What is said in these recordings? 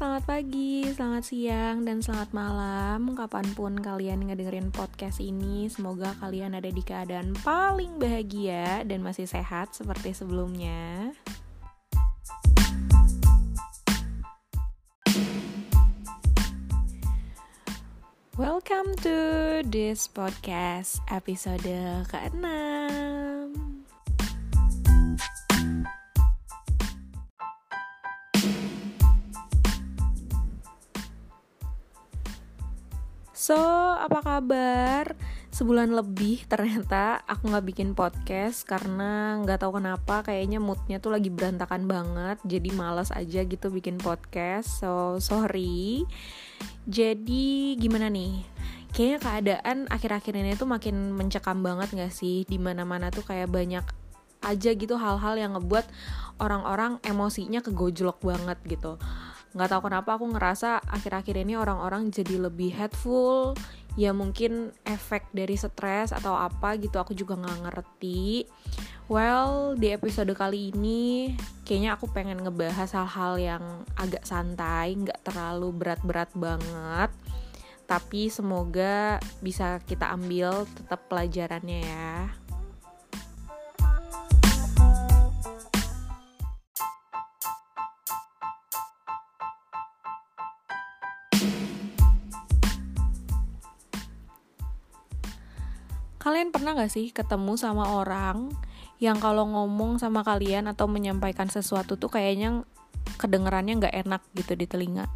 selamat pagi, selamat siang, dan selamat malam. Kapan pun kalian ngedengerin podcast ini Semoga kalian ada di keadaan paling bahagia dan masih sehat seperti sebelumnya. Welcome to this podcast episode ke-6 So, apa kabar? Sebulan lebih ternyata aku nggak bikin podcast karena nggak tahu kenapa kayaknya moodnya tuh lagi berantakan banget jadi males aja gitu bikin podcast. So sorry. Jadi gimana nih? Kayaknya keadaan akhir-akhir ini tuh makin mencekam banget gak sih? Di mana-mana tuh kayak banyak aja gitu hal-hal yang ngebuat orang-orang emosinya kegojlok banget gitu nggak tahu kenapa aku ngerasa akhir-akhir ini orang-orang jadi lebih headful ya mungkin efek dari stres atau apa gitu aku juga nggak ngerti. Well di episode kali ini kayaknya aku pengen ngebahas hal-hal yang agak santai nggak terlalu berat-berat banget. Tapi semoga bisa kita ambil tetap pelajarannya ya Kalian pernah gak sih ketemu sama orang yang kalau ngomong sama kalian atau menyampaikan sesuatu tuh kayaknya kedengerannya gak enak gitu di telinga?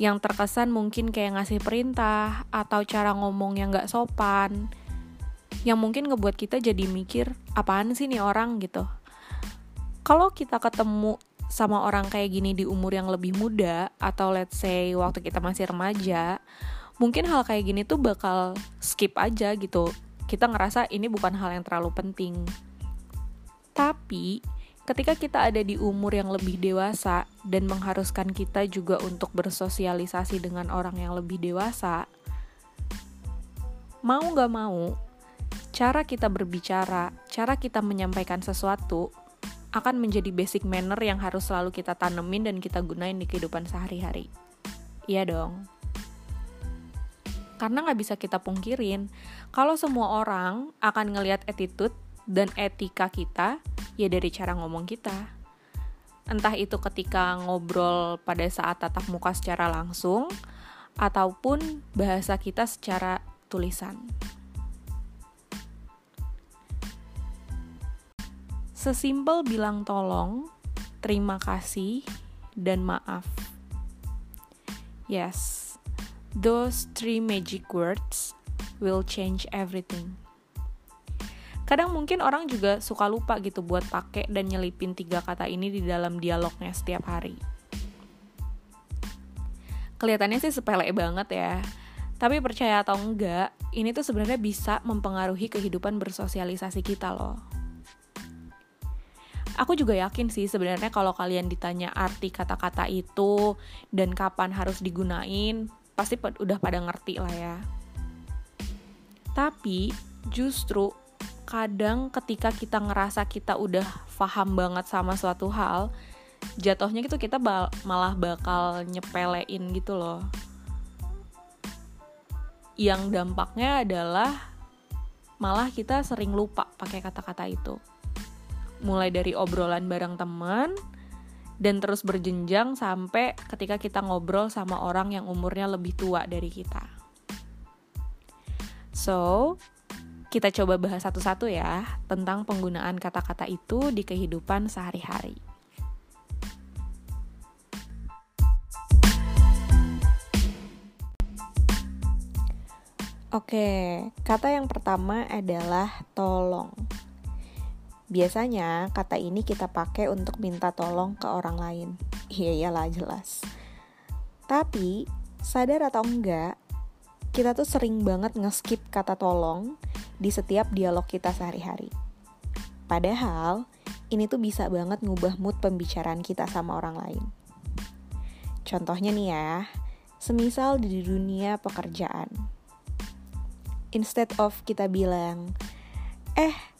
Yang terkesan mungkin kayak ngasih perintah atau cara ngomong yang gak sopan, yang mungkin ngebuat kita jadi mikir apaan sih nih orang gitu. Kalau kita ketemu sama orang kayak gini di umur yang lebih muda atau let's say waktu kita masih remaja, mungkin hal kayak gini tuh bakal skip aja gitu kita ngerasa ini bukan hal yang terlalu penting tapi ketika kita ada di umur yang lebih dewasa dan mengharuskan kita juga untuk bersosialisasi dengan orang yang lebih dewasa mau gak mau cara kita berbicara cara kita menyampaikan sesuatu akan menjadi basic manner yang harus selalu kita tanemin dan kita gunain di kehidupan sehari-hari. Iya dong. Karena nggak bisa kita pungkirin, kalau semua orang akan ngelihat attitude dan etika kita, ya dari cara ngomong kita. Entah itu ketika ngobrol pada saat tatap muka secara langsung, ataupun bahasa kita secara tulisan. Sesimpel bilang tolong, terima kasih, dan maaf. Yes, Those three magic words will change everything. Kadang mungkin orang juga suka lupa gitu buat pakai dan nyelipin tiga kata ini di dalam dialognya setiap hari. Kelihatannya sih sepele banget ya. Tapi percaya atau enggak, ini tuh sebenarnya bisa mempengaruhi kehidupan bersosialisasi kita loh. Aku juga yakin sih sebenarnya kalau kalian ditanya arti kata-kata itu dan kapan harus digunain, pasti udah pada ngerti lah ya. Tapi justru kadang ketika kita ngerasa kita udah paham banget sama suatu hal, jatuhnya gitu kita malah bakal nyepelein gitu loh. Yang dampaknya adalah malah kita sering lupa pakai kata-kata itu. Mulai dari obrolan bareng teman, dan terus berjenjang sampai ketika kita ngobrol sama orang yang umurnya lebih tua dari kita. So, kita coba bahas satu-satu ya tentang penggunaan kata-kata itu di kehidupan sehari-hari. Oke, kata yang pertama adalah tolong. Biasanya kata ini kita pakai untuk minta tolong ke orang lain. Iya iyalah jelas. Tapi sadar atau enggak, kita tuh sering banget ngeskip kata tolong di setiap dialog kita sehari-hari. Padahal ini tuh bisa banget ngubah mood pembicaraan kita sama orang lain. Contohnya nih ya, semisal di dunia pekerjaan. Instead of kita bilang, eh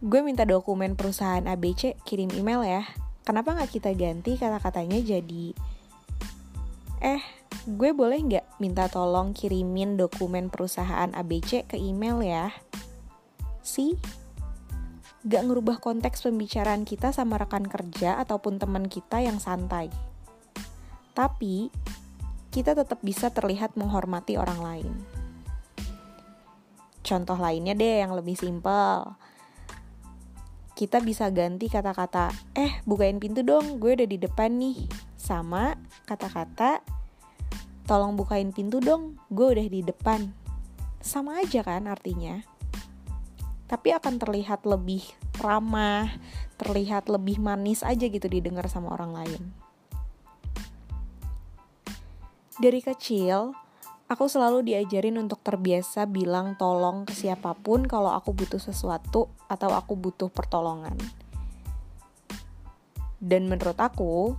gue minta dokumen perusahaan ABC kirim email ya. Kenapa nggak kita ganti kata-katanya jadi, Eh, gue boleh nggak minta tolong kirimin dokumen perusahaan ABC ke email ya? Si, gak ngerubah konteks pembicaraan kita sama rekan kerja ataupun teman kita yang santai. Tapi, kita tetap bisa terlihat menghormati orang lain. Contoh lainnya deh yang lebih simpel. Kita bisa ganti kata-kata, eh bukain pintu dong, gue udah di depan nih. Sama kata-kata, tolong bukain pintu dong, gue udah di depan. Sama aja kan artinya. Tapi akan terlihat lebih ramah, terlihat lebih manis aja gitu didengar sama orang lain. Dari kecil, aku selalu diajarin untuk terbiasa bilang tolong ke siapa pun kalau aku butuh sesuatu atau aku butuh pertolongan. Dan menurut aku,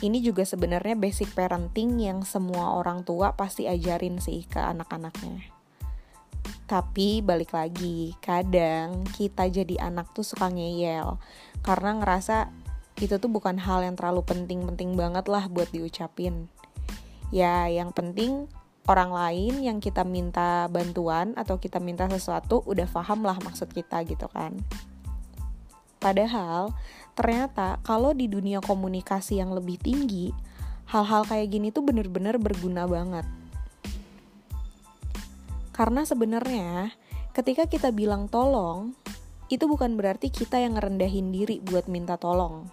ini juga sebenarnya basic parenting yang semua orang tua pasti ajarin sih ke anak-anaknya. Tapi balik lagi, kadang kita jadi anak tuh suka ngeyel karena ngerasa itu tuh bukan hal yang terlalu penting-penting banget lah buat diucapin. Ya, yang penting orang lain yang kita minta bantuan atau kita minta sesuatu udah paham lah maksud kita gitu kan. Padahal ternyata kalau di dunia komunikasi yang lebih tinggi, hal-hal kayak gini tuh bener-bener berguna banget. Karena sebenarnya ketika kita bilang tolong, itu bukan berarti kita yang ngerendahin diri buat minta tolong.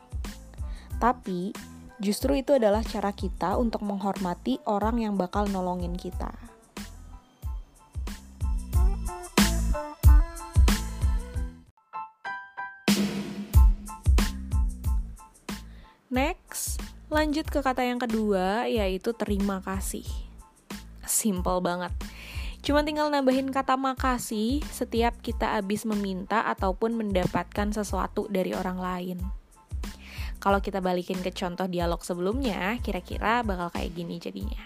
Tapi justru itu adalah cara kita untuk menghormati orang yang bakal nolongin kita. Next, lanjut ke kata yang kedua, yaitu terima kasih. Simple banget. Cuma tinggal nambahin kata makasih setiap kita habis meminta ataupun mendapatkan sesuatu dari orang lain. Kalau kita balikin ke contoh dialog sebelumnya, kira-kira bakal kayak gini jadinya.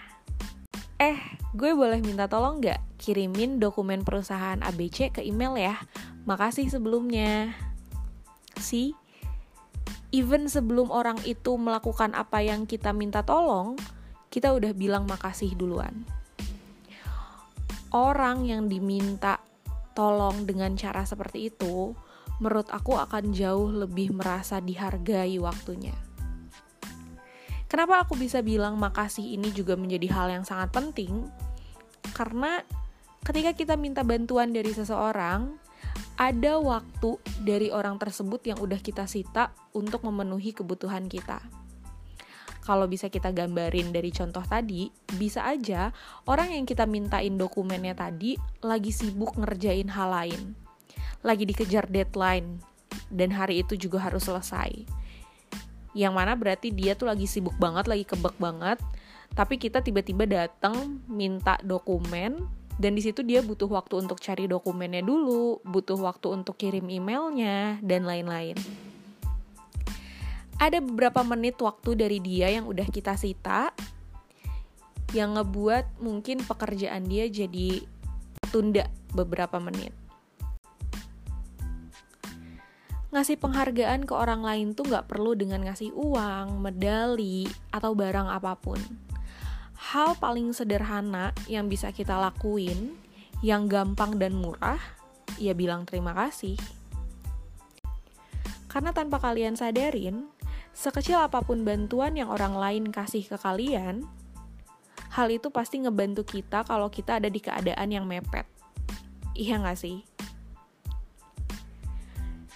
Eh, gue boleh minta tolong nggak kirimin dokumen perusahaan ABC ke email ya? Makasih sebelumnya. Si, even sebelum orang itu melakukan apa yang kita minta tolong, kita udah bilang makasih duluan. Orang yang diminta tolong dengan cara seperti itu, menurut aku akan jauh lebih merasa dihargai waktunya. Kenapa aku bisa bilang makasih ini juga menjadi hal yang sangat penting? Karena ketika kita minta bantuan dari seseorang, ada waktu dari orang tersebut yang udah kita sita untuk memenuhi kebutuhan kita. Kalau bisa kita gambarin dari contoh tadi, bisa aja orang yang kita mintain dokumennya tadi lagi sibuk ngerjain hal lain. Lagi dikejar deadline dan hari itu juga harus selesai. Yang mana berarti dia tuh lagi sibuk banget, lagi kebek banget, tapi kita tiba-tiba datang minta dokumen dan di situ dia butuh waktu untuk cari dokumennya dulu, butuh waktu untuk kirim emailnya dan lain-lain. Ada beberapa menit waktu dari dia yang udah kita sita yang ngebuat mungkin pekerjaan dia jadi tunda beberapa menit. Ngasih penghargaan ke orang lain tuh gak perlu dengan ngasih uang, medali, atau barang apa pun hal paling sederhana yang bisa kita lakuin, yang gampang dan murah, ya bilang terima kasih. Karena tanpa kalian sadarin, sekecil apa pun bantuan yang orang lain kasih ke kalian, hal itu pasti ngebantu kita kalau kita ada di keadaan yang mepet. Iya gak sih?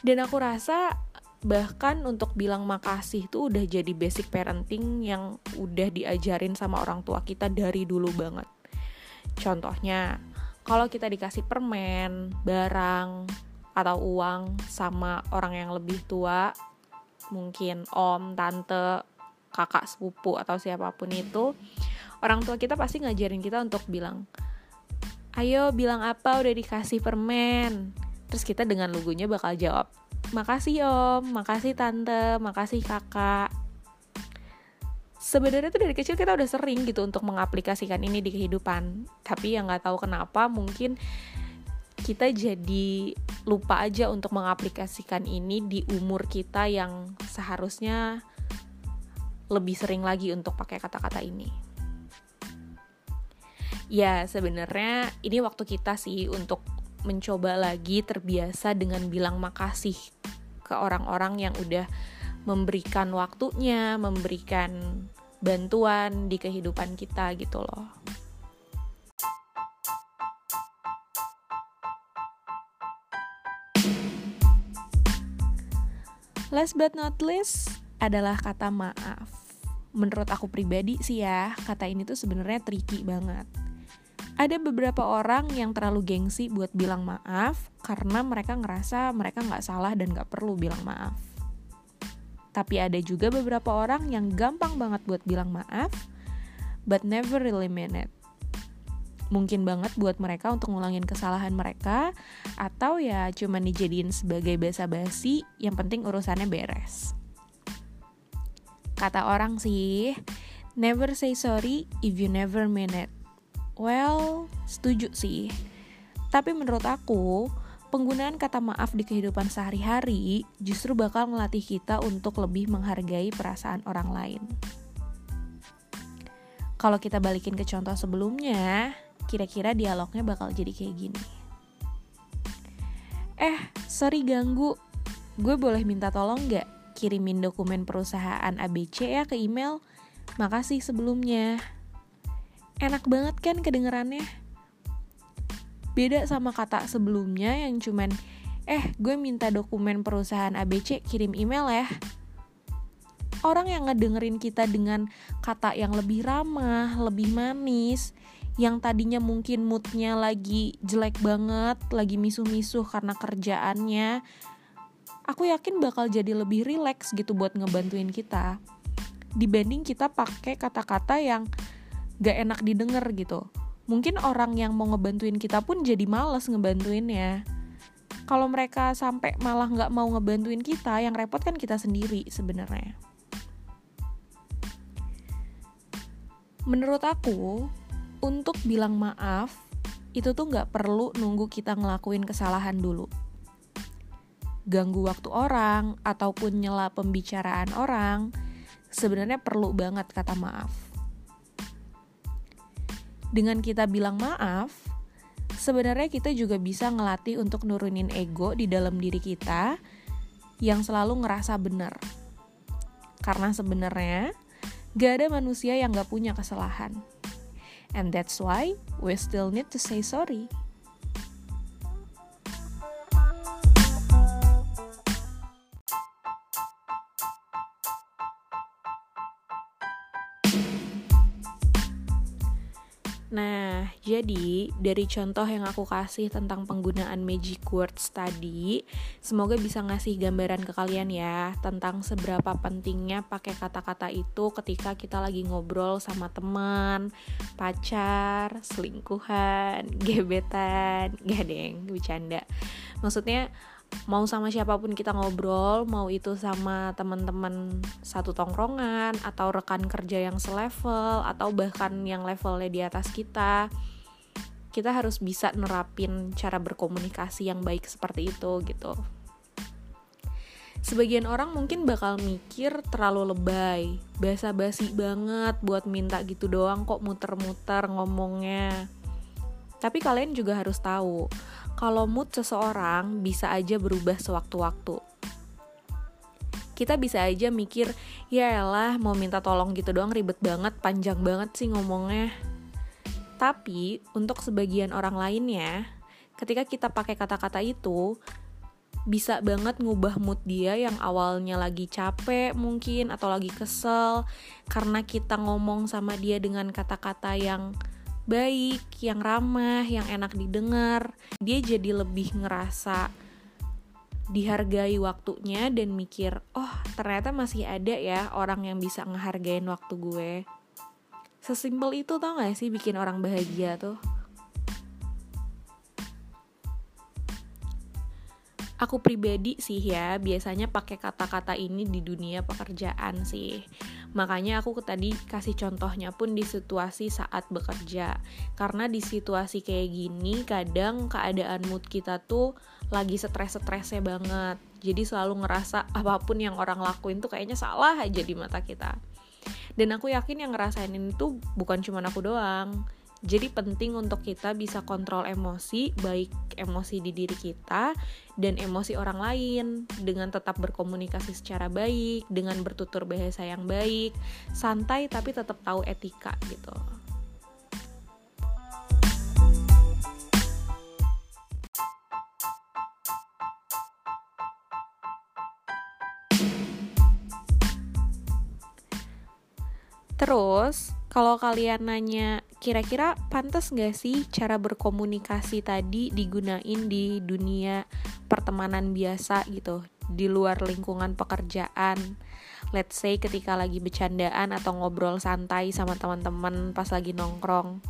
Dan aku rasa bahkan untuk bilang makasih tuh udah jadi basic parenting yang udah diajarin sama orang tua kita dari dulu banget. Contohnya, kalau kita dikasih permen, barang, atau uang sama orang yang lebih tua, mungkin om, tante, kakak sepupu atau siapa pun itu, orang tua kita pasti ngajarin kita untuk bilang, "Ayo bilang apa udah dikasih permen." Terus kita dengan lugunya bakal jawab, makasih om, makasih tante, makasih kakak. Sebenarnya tuh dari kecil kita udah sering gitu untuk mengaplikasikan ini di kehidupan. Tapi yang nggak tahu kenapa mungkin kita jadi lupa aja untuk mengaplikasikan ini di umur kita yang seharusnya lebih sering lagi untuk pakai kata-kata ini. ya sebenarnya ini waktu kita sih untuk mencoba lagi terbiasa dengan bilang makasih ke orang-orang yang udah memberikan waktunya, memberikan bantuan di kehidupan kita gitu loh. Last but not least adalah kata maaf. Menurut aku pribadi sih ya, kata ini tuh sebenarnya tricky banget ada beberapa orang yang terlalu gengsi buat bilang maaf karena mereka ngerasa mereka nggak salah dan nggak perlu bilang maaf. Tapi ada juga beberapa orang yang gampang banget buat bilang maaf, but never really mean it. Mungkin banget buat mereka untuk ngulangin kesalahan mereka, atau ya cuma dijadiin sebagai basa-basi, yang penting urusannya beres. Kata orang sih, never say sorry if you never mean it. Well, setuju sih. Tapi menurut aku, penggunaan kata maaf di kehidupan sehari-hari justru bakal melatih kita untuk lebih menghargai perasaan orang lain. Kalau kita balikin ke contoh sebelumnya, kira-kira dialognya bakal jadi kayak gini. Eh, sorry ganggu. Gue boleh minta tolong gak kirimin dokumen perusahaan ABC ya ke email? Makasih sebelumnya enak banget kan kedengerannya. Beda sama kata sebelumnya yang cuman eh gue minta dokumen perusahaan ABC kirim email ya. Orang yang ngedengerin kita dengan kata yang lebih ramah lebih manis yang tadinya mungkin moodnya lagi jelek banget lagi misuh-misuh karena kerjaannya aku yakin bakal jadi lebih rileks gitu buat ngebantuin kita dibanding kita pakai kata-kata yang gak enak didengar gitu. Mungkin orang yang mau ngebantuin kita pun jadi males ngebantuinnya. Kalau mereka sampai malah nggak mau ngebantuin kita yang repot kan kita sendiri sebenarnya. Menurut aku untuk bilang maaf itu tuh nggak perlu nunggu kita ngelakuin kesalahan dulu. Ganggu waktu orang ataupun nyela pembicaraan orang sebenarnya perlu banget kata maaf dengan kita bilang maaf, sebenarnya kita juga bisa ngelatih untuk nurunin ego di dalam diri kita yang selalu ngerasa benar. Karena sebenarnya gak ada manusia yang gak punya kesalahan. And that's why we still need to say sorry. Nah, jadi dari contoh yang aku kasih tentang penggunaan magic words tadi, semoga bisa ngasih gambaran ke kalian ya tentang seberapa pentingnya pakai kata-kata itu ketika kita lagi ngobrol sama teman, pacar, selingkuhan, gebetan, gak deng, bercanda. Maksudnya mau sama siapa pun kita ngobrol, mau itu sama teman-teman satu tongkrongan atau rekan kerja yang selevel atau bahkan yang levelnya di atas kita. Kita harus bisa nerapin cara berkomunikasi yang baik seperti itu gitu. Sebagian orang mungkin bakal mikir terlalu lebay, basa-basi banget buat minta gitu doang kok muter-muter ngomongnya. Tapi kalian juga harus tahu, kalau mood seseorang bisa aja berubah sewaktu-waktu. Kita bisa aja mikir, ya elah mau minta tolong gitu doang ribet banget, panjang banget sih ngomongnya. Tapi untuk sebagian orang lainnya, ketika kita pakai kata-kata itu, bisa banget ngubah mood dia yang awalnya lagi capek mungkin atau lagi kesel karena kita ngomong sama dia dengan kata-kata yang baik, yang ramah, yang enak didengar. Dia jadi lebih ngerasa dihargai waktunya dan mikir, oh ternyata masih ada ya orang yang bisa ngehargain waktu gue. Sesimpel itu tau gak sih bikin orang bahagia tuh? Aku pribadi sih ya biasanya pakai kata-kata ini di dunia pekerjaan sih Makanya aku tadi kasih contohnya pun di situasi saat bekerja. Karena di situasi kayak gini kadang keadaan mood kita tuh lagi stres-stresnya banget. Jadi selalu ngerasa apa pun yang orang lakuin tuh kayaknya salah aja di mata kita. Dan aku yakin yang ngerasain ini tuh bukan cuma aku doang. Jadi penting untuk kita bisa kontrol emosi, baik emosi di diri kita dan emosi orang lain dengan tetap berkomunikasi secara baik, dengan bertutur bahasa yang baik, santai tapi tetap tahu etika gitu. Terus, kalau kalian nanya, kira-kira pantas gak sih cara berkomunikasi tadi digunain di dunia pertemanan biasa gitu, di luar lingkungan pekerjaan? Let's say ketika lagi bercandaan atau ngobrol santai sama teman-teman pas lagi nongkrong.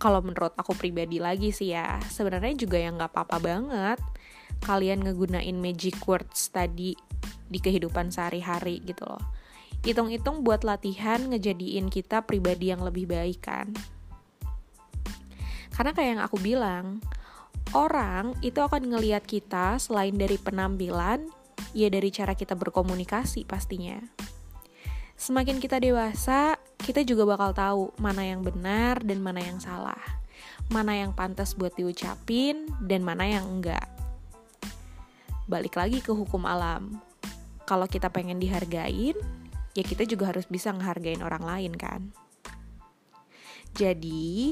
Kalau menurut aku pribadi lagi sih ya, sebenarnya juga yang nggak apa-apa banget kalian ngegunain magic words tadi di kehidupan sehari-hari gitu loh hitung-hitung buat latihan ngejadiin kita pribadi yang lebih baik kan? Karena kayak yang aku bilang orang itu akan ngeliat kita selain dari penampilan ya dari cara kita berkomunikasi pastinya. Semakin kita dewasa kita juga bakal tahu mana yang benar dan mana yang salah. Mana yang pantas buat diucapin dan mana yang enggak. Balik lagi ke hukum alam. Kalau kita pengen dihargain ya kita juga harus bisa ngehargain orang lain kan. Jadi,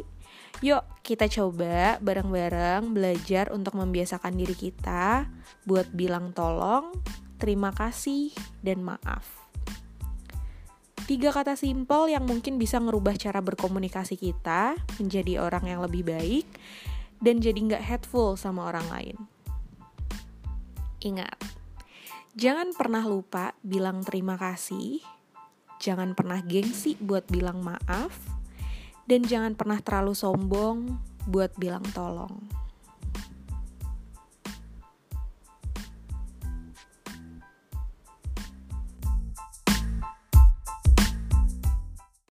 yuk kita coba bareng-bareng belajar untuk membiasakan diri kita buat bilang tolong, terima kasih, dan maaf. Tiga kata simpel yang mungkin bisa ngerubah cara berkomunikasi kita menjadi orang yang lebih baik dan jadi nggak hateful sama orang lain. Ingat, Jangan pernah lupa bilang terima kasih, jangan pernah gengsi buat bilang maaf, dan jangan pernah terlalu sombong buat bilang tolong.